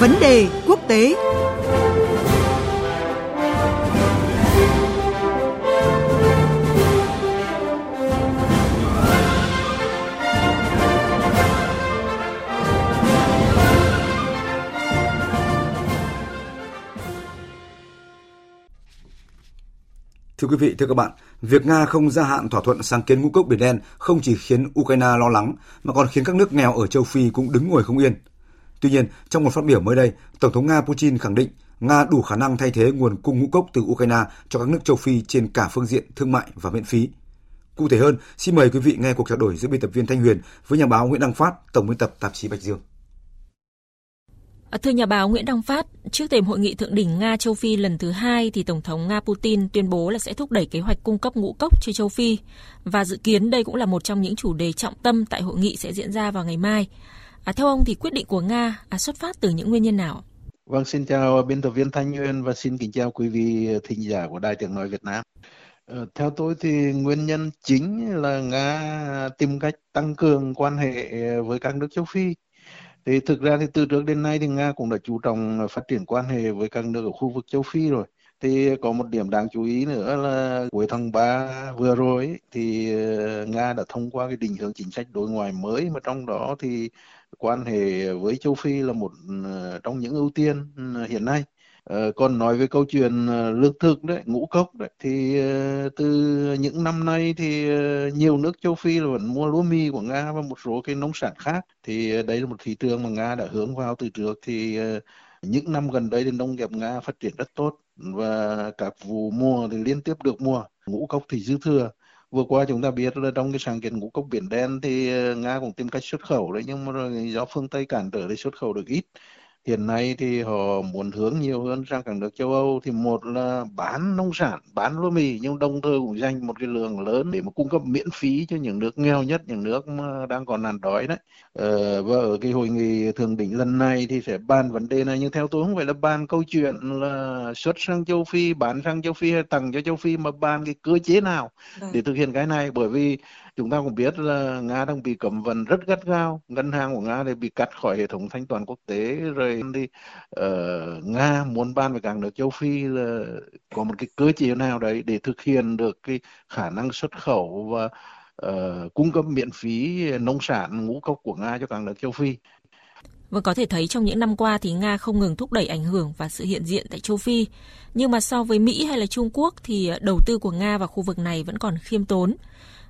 Vấn đề quốc tế Thưa quý vị, thưa các bạn, việc Nga không gia hạn thỏa thuận sáng kiến ngũ cốc Biển Đen không chỉ khiến Ukraine lo lắng mà còn khiến các nước nghèo ở châu Phi cũng đứng ngồi không yên. Tuy nhiên, trong một phát biểu mới đây, Tổng thống Nga Putin khẳng định Nga đủ khả năng thay thế nguồn cung ngũ cốc từ Ukraine cho các nước châu Phi trên cả phương diện thương mại và miễn phí. Cụ thể hơn, xin mời quý vị nghe cuộc trao đổi giữa biên tập viên Thanh Huyền với nhà báo Nguyễn Đăng Phát, tổng biên tập tạp chí Bạch Dương. À, thưa nhà báo Nguyễn Đăng Phát, trước thềm hội nghị thượng đỉnh Nga châu Phi lần thứ hai thì Tổng thống Nga Putin tuyên bố là sẽ thúc đẩy kế hoạch cung cấp ngũ cốc cho châu Phi và dự kiến đây cũng là một trong những chủ đề trọng tâm tại hội nghị sẽ diễn ra vào ngày mai. À, theo ông thì quyết định của Nga à, xuất phát từ những nguyên nhân nào? Vâng, xin chào biên tập viên Thanh Nguyên và xin kính chào quý vị thính giả của Đài Tiếng Nói Việt Nam. Ờ, theo tôi thì nguyên nhân chính là Nga tìm cách tăng cường quan hệ ờ, với các nước châu Phi thì thực ra thì từ trước đến nay thì Nga cũng đã chú trọng phát triển quan hệ với các nước ở khu vực châu Phi rồi. Thì có một điểm đáng chú ý nữa là cuối tháng 3 vừa rồi thì ờ, Nga đã thông qua cái định hướng chính sách đối ngoại mới mà trong đó thì quan hệ với châu Phi là một ờ, trong những ưu tiên ờ, hiện nay. Còn nói về câu chuyện lương thực đấy, ngũ cốc đấy thì từ những năm nay thì nhiều nước châu Phi là vẫn mua lúa mì của Nga và một số cái nông sản khác thì đây là một thị trường mà Nga đã hướng vào từ trước thì những năm gần đây thì nông nghiệp Nga phát triển rất tốt và các vụ mùa thì liên tiếp được mua ngũ cốc thì dư thừa. Vừa qua chúng ta biết là trong cái sáng kiến ngũ cốc biển đen thì ờ, Nga cũng tìm cách xuất khẩu đấy, nhưng mà do phương Tây cản trở thì xuất khẩu được ít hiện nay thì họ muốn hướng nhiều hơn sang các nước châu Âu thì một là bán nông sản, bán lúa mì nhưng đồng thời cũng dành một cái lượng lớn để mà cung cấp miễn phí cho những nước nghèo nhất, những nước mà đang còn nạn đói đấy. Ờ, và ở cái hội nghị thượng đỉnh lần này thì sẽ bàn vấn đề này nhưng theo tôi không phải là bàn câu chuyện là xuất sang châu Phi, bán sang châu Phi hay tặng cho châu Phi mà bàn cái cơ chế nào vâng. để thực hiện cái này bởi vì chúng ta cũng biết là Nga đang bị cấm vận rất gắt gao ngân hàng của Nga thì bị cắt khỏi hệ thống thanh toán quốc tế rồi thì uh, Nga muốn ban với các nước châu Phi là có một cái cơ chế nào đấy để thực hiện được cái khả năng xuất khẩu và uh, cung cấp miễn phí nông sản ngũ cốc của Nga cho các nước châu Phi Vâng, có thể thấy trong những năm qua thì Nga không ngừng thúc đẩy ảnh hưởng và sự hiện diện tại châu Phi. Nhưng mà so với Mỹ hay là Trung Quốc thì ờ, đầu tư của Nga vào khu vực này vẫn còn khiêm tốn.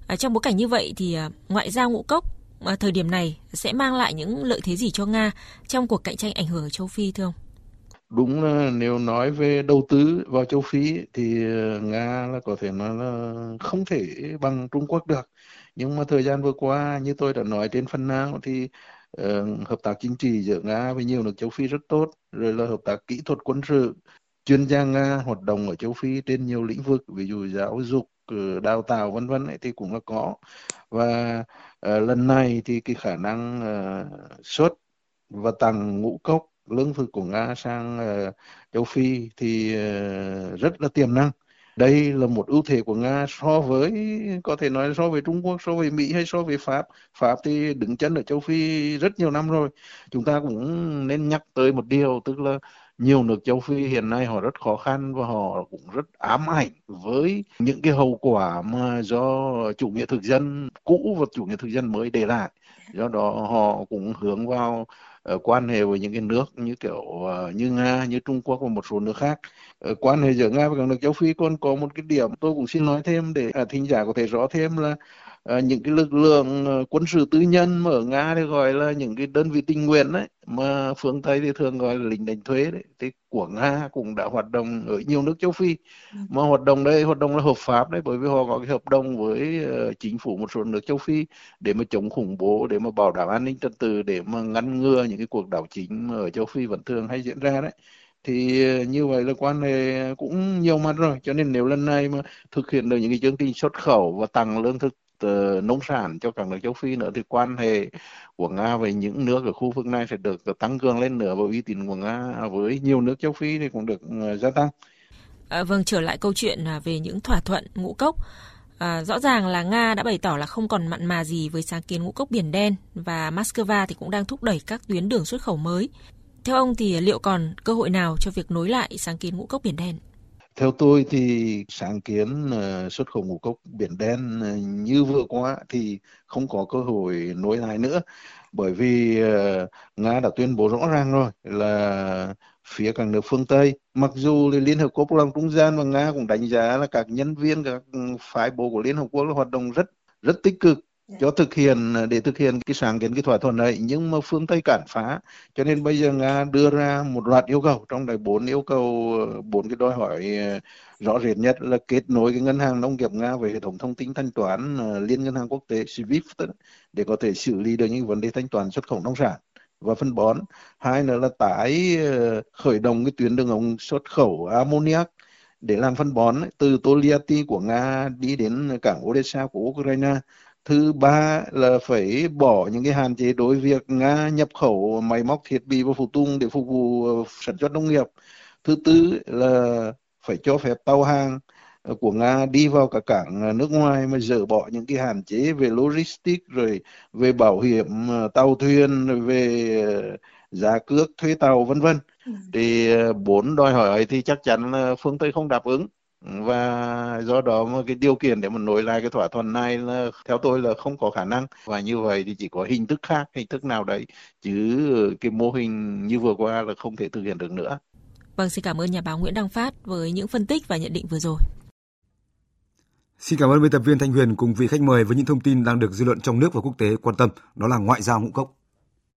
À, trong bối cảnh như vậy thì à, ngoại giao ngũ cốc à, thời điểm này sẽ mang lại những lợi thế gì cho Nga trong cuộc cạnh tranh ảnh hưởng ở châu Phi thưa ông? Đúng là nếu nói về đầu tư vào châu Phi thì à, Nga là có thể nói là không thể bằng Trung Quốc được. Nhưng mà thời gian vừa qua như tôi đã nói trên phần nào thì uh, hợp tác chính trị giữa Nga với nhiều nước châu Phi rất tốt, rồi là hợp tác kỹ thuật quân sự, chuyên gia Nga hoạt động ở châu Phi trên nhiều lĩnh vực, ví dụ giáo dục, đào tạo vân vân thì cũng là có và uh, lần này thì cái khả năng uh, xuất và tăng ngũ cốc lương thực của Nga sang uh, châu Phi thì uh, rất là tiềm năng đây là một ưu thế của Nga so với có thể nói so với Trung Quốc, so với Mỹ hay so với Pháp. Pháp thì đứng chân ở châu Phi rất nhiều năm rồi. Chúng ta cũng nên nhắc tới một điều tức là nhiều nước châu Phi hiện nay họ rất khó khăn và họ cũng rất ám ảnh với những cái hậu quả mà do chủ nghĩa thực dân cũ và chủ nghĩa thực dân mới để lại. Do đó họ cũng hướng vào uh, quan hệ với những cái nước như kiểu uh, như Nga, như Trung Quốc và một số nước khác. Uh, quan hệ giữa Nga và các nước châu Phi còn có một cái điểm tôi cũng xin nói thêm để à, thính giả có thể rõ thêm là À, những cái lực lượng ờ, quân sự tư nhân mà ở Nga thì gọi là những cái đơn vị tình nguyện đấy mà phương Tây thì thường gọi là lính đánh thuế đấy. Thì của Nga cũng đã hoạt động ở nhiều nước châu Phi ừ. mà hoạt động đây hoạt động là hợp pháp đấy bởi vì họ có cái hợp đồng với uh, chính phủ một số nước châu Phi để mà chống khủng bố để mà bảo đảm an ninh trật tự để mà ngăn ngừa những cái cuộc đảo chính ở châu Phi vẫn thường hay diễn ra đấy. Thì như vậy là quan hệ cũng nhiều mặt rồi. Cho nên nếu lần này mà thực hiện được những cái chương trình xuất khẩu và tăng lương thực uh, nông sản cho các nước châu Phi nữa thì quan hệ của Nga với những nước ở khu vực này sẽ được tăng cường lên nữa và uy tín của Nga với nhiều nước châu Phi thì cũng được uh, gia tăng. À, vâng, trở lại câu chuyện à, về những thỏa thuận ngũ cốc. À, rõ ràng là Nga đã bày tỏ là không còn mặn mà gì với sáng kiến ngũ cốc biển đen và Moscow thì cũng đang thúc đẩy các tuyến đường xuất khẩu mới. Theo ông thì liệu còn cơ hội nào cho việc nối lại sáng kiến ngũ cốc biển đen? Theo tôi thì sáng kiến ờ, xuất khẩu ngũ cốc biển đen ờ, như vừa qua thì không có cơ hội nối lại nữa. Bởi vì ờ, Nga đã tuyên bố rõ ràng rồi là phía các nước phương Tây, mặc dù Liên Hợp Quốc làm trung gian và Nga cũng đánh giá là các nhân viên, các phái bộ của Liên Hợp Quốc là hoạt động rất rất tích cực. Dạ. cho thực hiện, để thực hiện cái sáng kiến cái thỏa thuận này nhưng mà phương Tây cản phá, cho nên bây giờ Nga đưa ra một loạt yêu cầu, trong đấy bốn yêu cầu, bốn cái đòi hỏi ờ, rõ rệt nhất là kết nối cái ngân hàng nông nghiệp Nga về hệ thống thông tin thanh toán ờ, liên ngân hàng quốc tế, SWIFT để có thể xử lý được những vấn đề thanh toán xuất khẩu nông sản và phân bón. Hai nữa là tái ờ, khởi động cái tuyến đường ống xuất khẩu ammoniac để làm phân bón. Từ Toliati của Nga đi đến cảng Odessa của Ukraine thứ ba là phải bỏ những cái hạn chế đối việc nga nhập khẩu máy móc thiết bị và phụ tùng để phục vụ ờ, sản xuất nông nghiệp. Thứ tư là phải cho phép tàu hàng ờ, của nga đi vào cả cảng ờ, nước ngoài mà dỡ bỏ những cái hạn chế về logistics rồi về bảo hiểm tàu thuyền về giá cước thuê tàu vân vân. Ừ. thì bốn đòi hỏi ấy thì chắc chắn là phương tây không đáp ứng và do đó mà cái điều kiện để mà nối lại cái thỏa thuận này là theo tôi là không có khả năng và như vậy thì chỉ có hình thức khác hình thức nào đấy chứ cái mô hình như vừa qua là không thể thực hiện được nữa. Vâng, xin cảm ơn nhà báo Nguyễn Đăng Phát với những phân tích và nhận định vừa rồi. Xin cảm ơn biên tập viên Thanh Huyền cùng vị khách mời với những thông tin đang được dư luận trong nước và quốc tế quan tâm, đó là ngoại giao ngũ cốc.